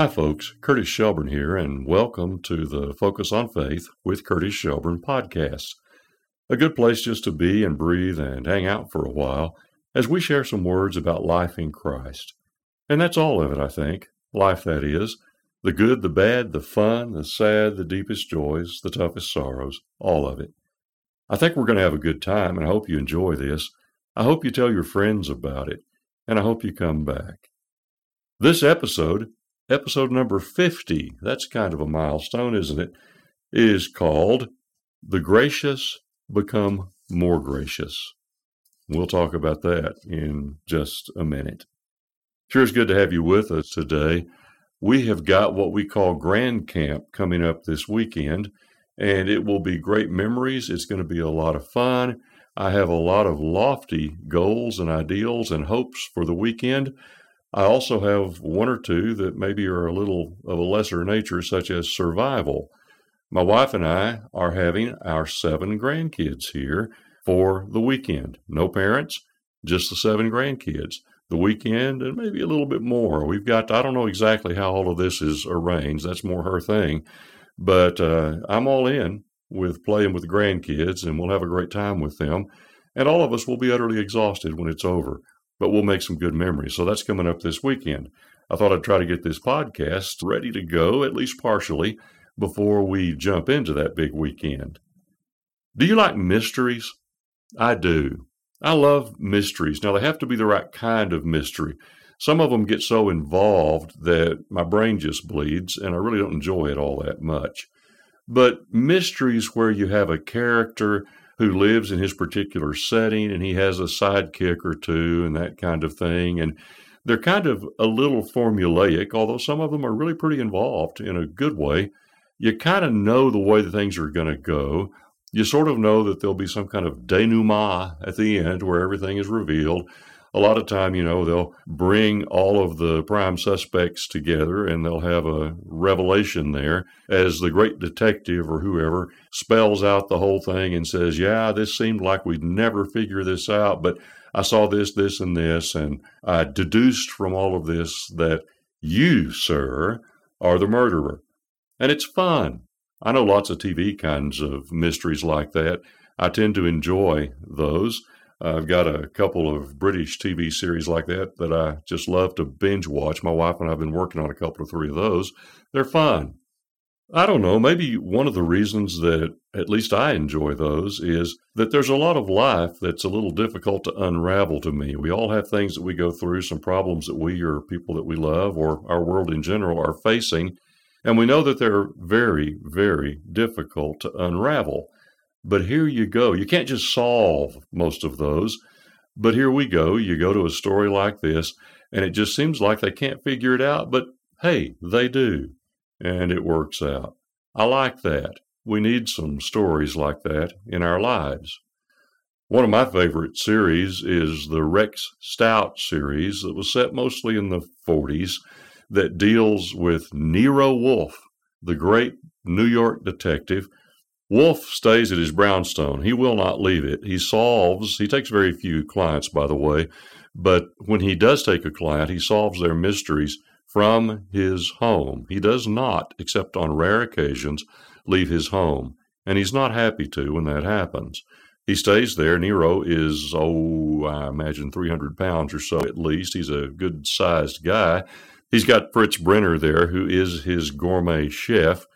Hi, folks. Curtis Shelburne here, and welcome to the Focus on Faith with Curtis Shelburne podcast. A good place just to be and breathe and hang out for a while as we share some words about life in Christ. And that's all of it, I think. Life, that is. The good, the bad, the fun, the sad, the deepest joys, the toughest sorrows, all of it. I think we're going to have a good time, and I hope you enjoy this. I hope you tell your friends about it, and I hope you come back. This episode episode number 50, that's kind of a milestone, isn't it? Is called The Gracious Become More Gracious. We'll talk about that in just a minute. Sure is good to have you with us today. We have got what we call Grand Camp coming up this weekend, and it will be great memories. It's going to be a lot of fun. I have a lot of lofty goals and ideals and hopes for the weekend. I also have one or two that maybe are a little of a lesser nature, such as survival. My wife and I are having our seven grandkids here for the weekend. No parents, just the seven grandkids. The weekend and maybe a little bit more. We've got, I don't know exactly how all of this is arranged. That's more her thing. But uh, I'm all in with playing with grandkids and we'll have a great time with them. And all of us will be utterly exhausted when it's over but we'll make some good memories. So that's coming up this weekend. I thought I'd try to get this podcast ready to go, at least partially, before we jump into that big weekend. Do you like mysteries? I do. I love mysteries. Now, they have to be the right kind of mystery. Some of them get so involved that my brain just bleeds, and I really don't enjoy it all that much. But mysteries where you have a character who lives in his particular setting and he has a sidekick or two and that kind of thing. And they're kind of a little formulaic, although some of them are really pretty involved in a good way. You kind of know the way the things are going to go. You sort of know that there'll be some kind of denouement at the end where everything is revealed a lot of time, you know, they'll bring all of the prime suspects together and they'll have a revelation there as the great detective or whoever spells out the whole thing and says, Yeah, this seemed like we'd never figure this out, but I saw this, this, and this, and I deduced from all of this that you, sir, are the murderer. And it's fun. I know lots of TV kinds of mysteries like that. I tend to enjoy those. I've got a couple of British TV series like that that I just love to binge watch. My wife and I have been working on a couple of three of those. They're fun. I don't know, maybe one of the reasons that at least I enjoy those is that there's a lot of life that's a little difficult to unravel to me. We all have things that we go through, some problems that we or people that we love or our world in general are facing, and we know that they're very, very difficult to unravel. But here you go. You can't just solve most of those. But here we go. You go to a story like this, and it just seems like they can't figure it out. But hey, they do. And it works out. I like that. We need some stories like that in our lives. One of my favorite series is the Rex Stout series that was set mostly in the 40s that deals with Nero Wolfe, the great New York detective Wolfe stays at his brownstone. He will not leave it. He solves, he takes very few clients, by the way, but when he does take a client, he solves their mysteries from his home. He does not, except on rare occasions, leave his home. And he's not happy to when that happens. He stays there. Nero is, oh, I imagine 300 pounds or so at least. He's a good sized guy. He's got Fritz Brenner there, who is his gourmet chef.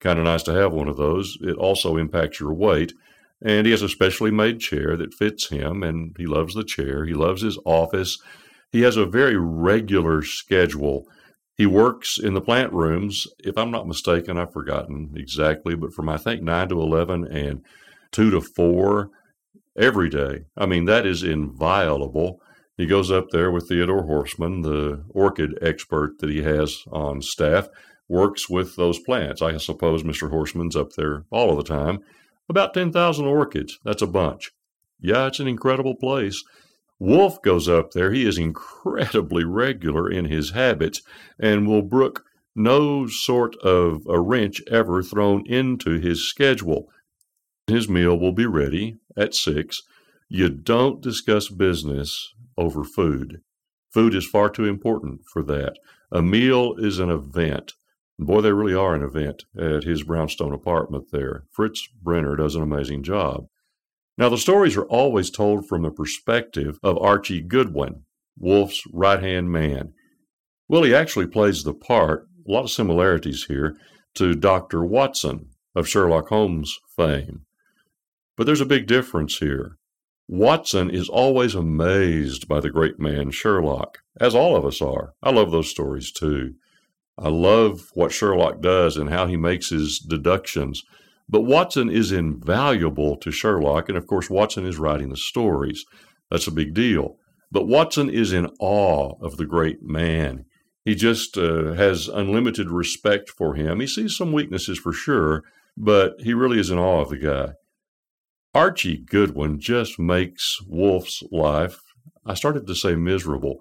Kind of nice to have one of those. It also impacts your weight. And he has a specially made chair that fits him, and he loves the chair. He loves his office. He has a very regular schedule. He works in the plant rooms, if I'm not mistaken, I've forgotten exactly, but from I think 9 to 11 and 2 to 4 every day. I mean, that is inviolable. He goes up there with Theodore Horstmann, the orchid expert that he has on staff, works with those plants. I suppose Mr. Horstmann's up there all of the time. About 10,000 orchids. That's a bunch. Yeah, it's an incredible place. Wolfe goes up there. He is incredibly regular in his habits and will brook no sort of a wrench ever thrown into his schedule. His meal will be ready at six. You don't discuss business over food. Food is far too important for that. A meal is an event. Boy, they really are an event at his brownstone apartment there. Fritz Brenner does an amazing job. Now, the stories are always told from the perspective of Archie Goodwin, Wolfe's right hand man. Well, he actually plays the part, a lot of similarities here, to Dr. Watson of Sherlock Holmes fame. But there's a big difference here. Watson is always amazed by the great man Sherlock, as all of us are. I love those stories too. I love what Sherlock does and how he makes his deductions but Watson is invaluable to Sherlock, and of course, Watson is writing the stories. That's a big deal. But Watson is in awe of the great man. He just uh, has unlimited respect for him. He sees some weaknesses for sure, but he really is in awe of the guy. Archie Goodwin just makes Wolfe's life, I started to say miserable.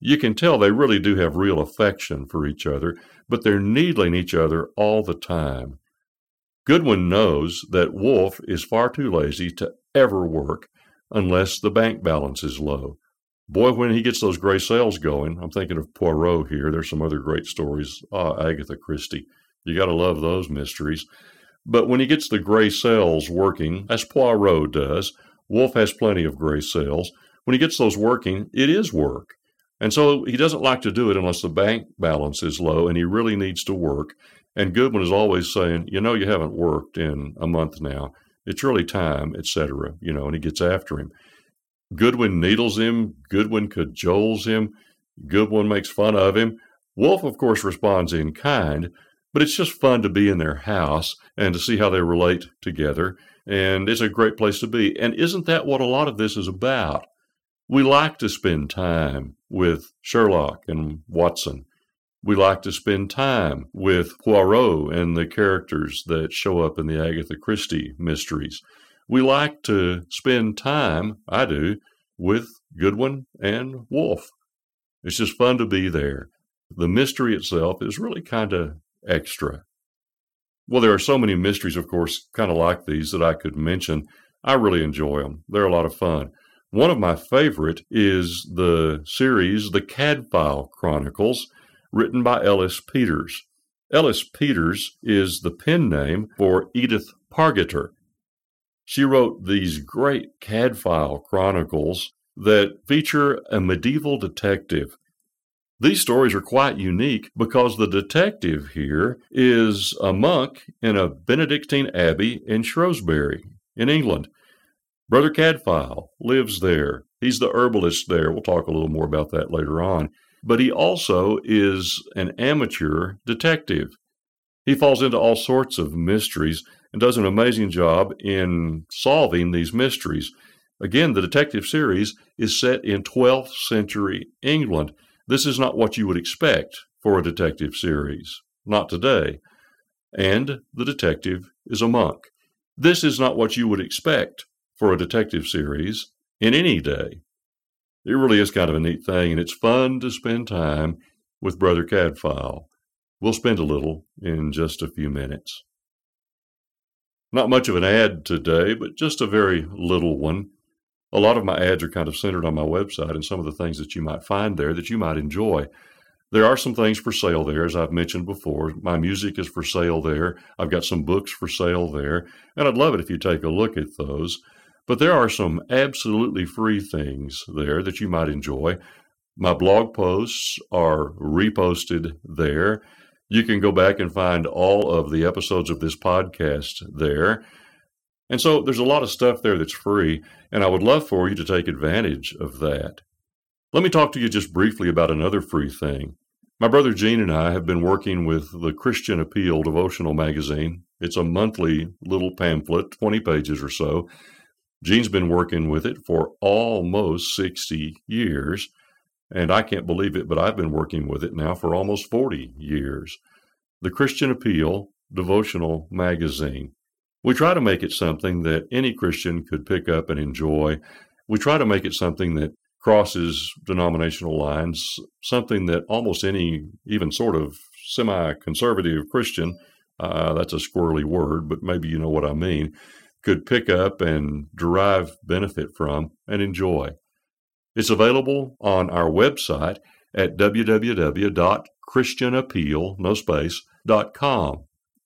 You can tell they really do have real affection for each other, but they're needling each other all the time. Goodwin knows that Wolfe is far too lazy to ever work unless the bank balance is low. Boy, when he gets those gray cells going, I'm thinking of Poirot here. There's some other great stories. Ah, Agatha Christie. You got to love those mysteries. But when he gets the gray cells working, as Poirot does, Wolfe has plenty of gray cells. When he gets those working, it is work. And so he doesn't like to do it unless the bank balance is low and he really needs to work. And Goodwin is always saying, you know, you haven't worked in a month now. It's really time, etc. You know, and he gets after him. Goodwin needles him. Goodwin cajoles him. Goodwin makes fun of him. Wolfe, of course, responds in kind, but it's just fun to be in their house and to see how they relate together. And it's a great place to be. And isn't that what a lot of this is about? We like to spend time with Sherlock and Watson we like to spend time with Poirot and the characters that show up in the Agatha Christie mysteries. We like to spend time, I do, with Goodwin and Wolfe. It's just fun to be there. The mystery itself is really kind of extra. Well, there are so many mysteries, of course, kind of like these that I could mention. I really enjoy them. They're a lot of fun. One of my favorite is the series, The Cadfael Chronicles written by Ellis Peters. Ellis Peters is the pen name for Edith Pargeter. She wrote these great Cadfael chronicles that feature a medieval detective. These stories are quite unique because the detective here is a monk in a Benedictine abbey in Shrewsbury, in England. Brother Cadfael lives there. He's the herbalist there. We'll talk a little more about that later on but he also is an amateur detective. He falls into all sorts of mysteries and does an amazing job in solving these mysteries. Again, the detective series is set in 12th century England. This is not what you would expect for a detective series, not today. And the detective is a monk. This is not what you would expect for a detective series in any day it really is kind of a neat thing, and it's fun to spend time with Brother Cadfael. We'll spend a little in just a few minutes. Not much of an ad today, but just a very little one. A lot of my ads are kind of centered on my website and some of the things that you might find there that you might enjoy. There are some things for sale there, as I've mentioned before. My music is for sale there. I've got some books for sale there, and I'd love it if you take a look at those. But there are some absolutely free things there that you might enjoy. My blog posts are reposted there. You can go back and find all of the episodes of this podcast there. And so there's a lot of stuff there that's free, and I would love for you to take advantage of that. Let me talk to you just briefly about another free thing. My brother Gene and I have been working with the Christian Appeal devotional magazine. It's a monthly little pamphlet, 20 pages or so, Gene's been working with it for almost 60 years. And I can't believe it, but I've been working with it now for almost 40 years. The Christian Appeal Devotional Magazine. We try to make it something that any Christian could pick up and enjoy. We try to make it something that crosses denominational lines, something that almost any, even sort of semi conservative Christian, uh, that's a squirrely word, but maybe you know what I mean, could pick up and derive benefit from and enjoy. It's available on our website at www.christianappeal.com. christianappeal, no com.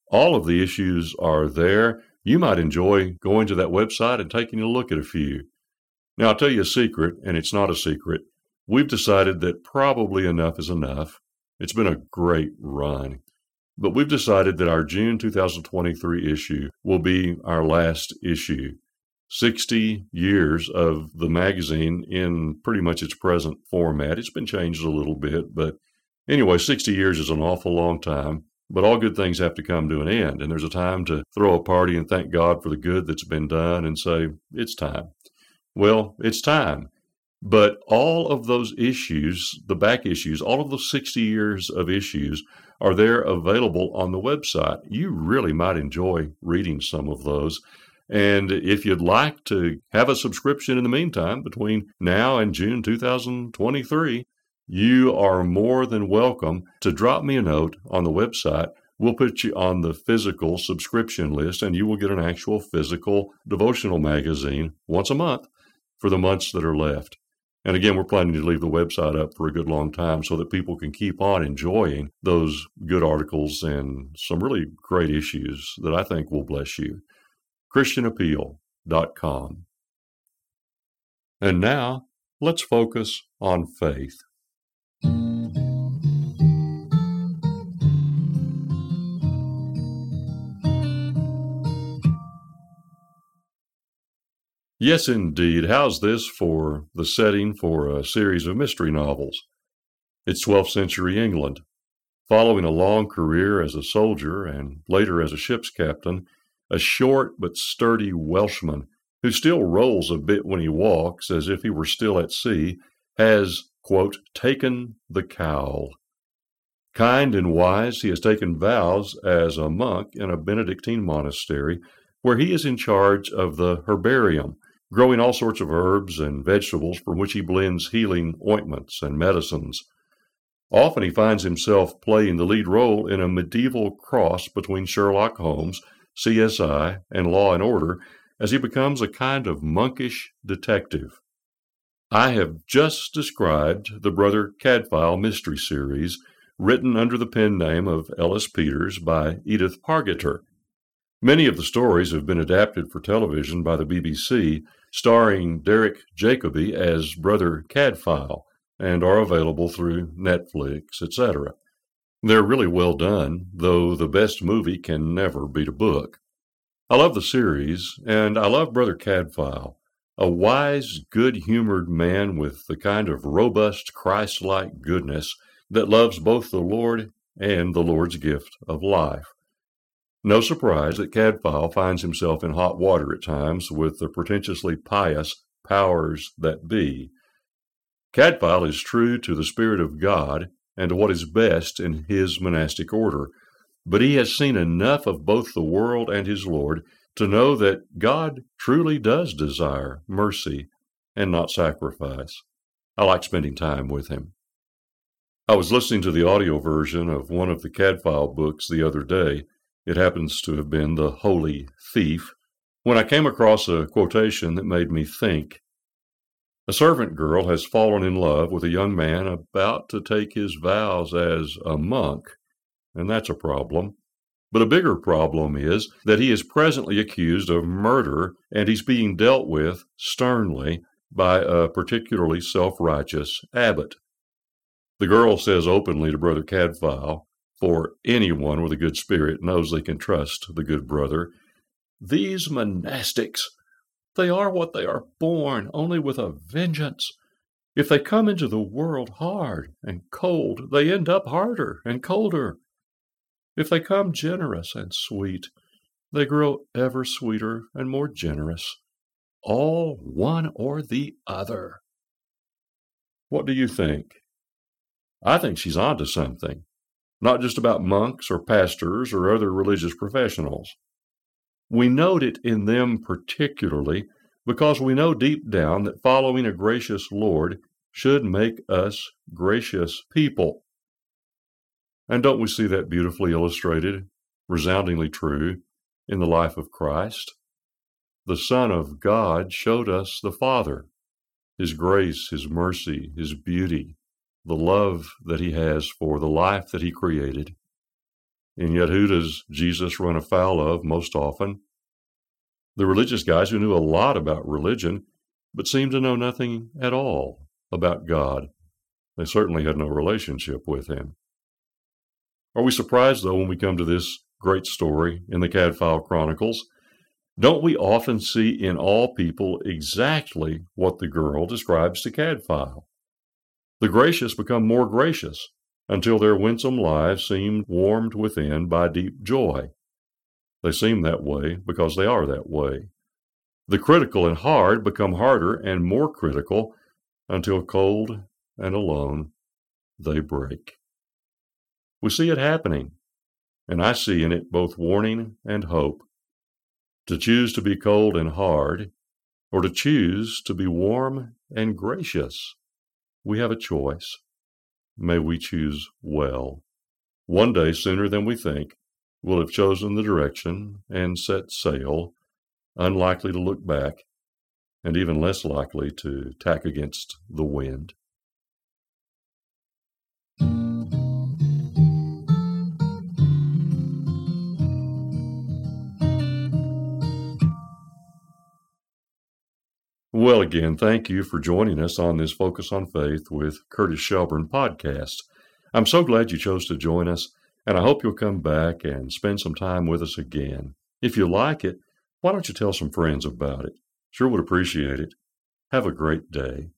All of the issues are there. You might enjoy going to that website and taking a look at a few. Now, I'll tell you a secret, and it's not a secret. We've decided that probably enough is enough. It's been a great run. But we've decided that our June 2023 issue will be our last issue. 60 years of the magazine in pretty much its present format. It's been changed a little bit, but anyway, 60 years is an awful long time. But all good things have to come to an end, and there's a time to throw a party and thank God for the good that's been done and say, it's time. Well, it's time. But all of those issues, the back issues, all of those 60 years of issues are there available on the website. You really might enjoy reading some of those. And if you'd like to have a subscription in the meantime, between now and June 2023, you are more than welcome to drop me a note on the website. We'll put you on the physical subscription list, and you will get an actual physical devotional magazine once a month for the months that are left. And again, we're planning to leave the website up for a good long time so that people can keep on enjoying those good articles and some really great issues that I think will bless you. ChristianAppeal.com. And now, let's focus on faith. Yes, indeed. How's this for the setting for a series of mystery novels? It's 12th century England. Following a long career as a soldier and later as a ship's captain, a short but sturdy Welshman who still rolls a bit when he walks as if he were still at sea has, quote, taken the cowl. Kind and wise, he has taken vows as a monk in a Benedictine monastery where he is in charge of the herbarium growing all sorts of herbs and vegetables from which he blends healing ointments and medicines. Often he finds himself playing the lead role in a medieval cross between Sherlock Holmes, CSI, and Law and Order as he becomes a kind of monkish detective. I have just described the Brother Cadfael mystery series written under the pen name of Ellis Peters by Edith Pargeter. Many of the stories have been adapted for television by the BBC, starring Derek Jacobi as Brother Cadfael, and are available through Netflix, etc. They're really well done, though the best movie can never beat a book. I love the series, and I love Brother Cadfael, a wise, good humored man with the kind of robust, Christ like goodness that loves both the Lord and the Lord's gift of life. No surprise that Cadfael finds himself in hot water at times with the pretentiously pious powers that be. Cadfael is true to the Spirit of God and to what is best in his monastic order, but he has seen enough of both the world and his Lord to know that God truly does desire mercy and not sacrifice. I like spending time with him. I was listening to the audio version of one of the Cadfael books the other day, it happens to have been the Holy Thief, when I came across a quotation that made me think. A servant girl has fallen in love with a young man about to take his vows as a monk, and that's a problem. But a bigger problem is that he is presently accused of murder and he's being dealt with sternly by a particularly self righteous abbot. The girl says openly to Brother Cadfael for anyone with a good spirit knows they can trust the good brother. These monastics, they are what they are born, only with a vengeance. If they come into the world hard and cold, they end up harder and colder. If they come generous and sweet, they grow ever sweeter and more generous, all one or the other. What do you think? I think she's on to something not just about monks or pastors or other religious professionals. We note it in them particularly because we know deep down that following a gracious Lord should make us gracious people. And don't we see that beautifully illustrated, resoundingly true, in the life of Christ? The Son of God showed us the Father, His grace, His mercy, His beauty, the love that he has for the life that he created. And yet, who does Jesus run afoul of most often? The religious guys who knew a lot about religion, but seemed to know nothing at all about God. They certainly had no relationship with him. Are we surprised, though, when we come to this great story in the Cadfael Chronicles? Don't we often see in all people exactly what the girl describes to Cadfael? The gracious become more gracious until their winsome lives seem warmed within by deep joy. They seem that way because they are that way. The critical and hard become harder and more critical until cold and alone they break. We see it happening, and I see in it both warning and hope. To choose to be cold and hard, or to choose to be warm and gracious, we have a choice. May we choose well. One day, sooner than we think, we'll have chosen the direction and set sail, unlikely to look back, and even less likely to tack against the wind. Well, again, thank you for joining us on this Focus on Faith with Curtis Shelburne podcast. I'm so glad you chose to join us, and I hope you'll come back and spend some time with us again. If you like it, why don't you tell some friends about it? Sure would appreciate it. Have a great day.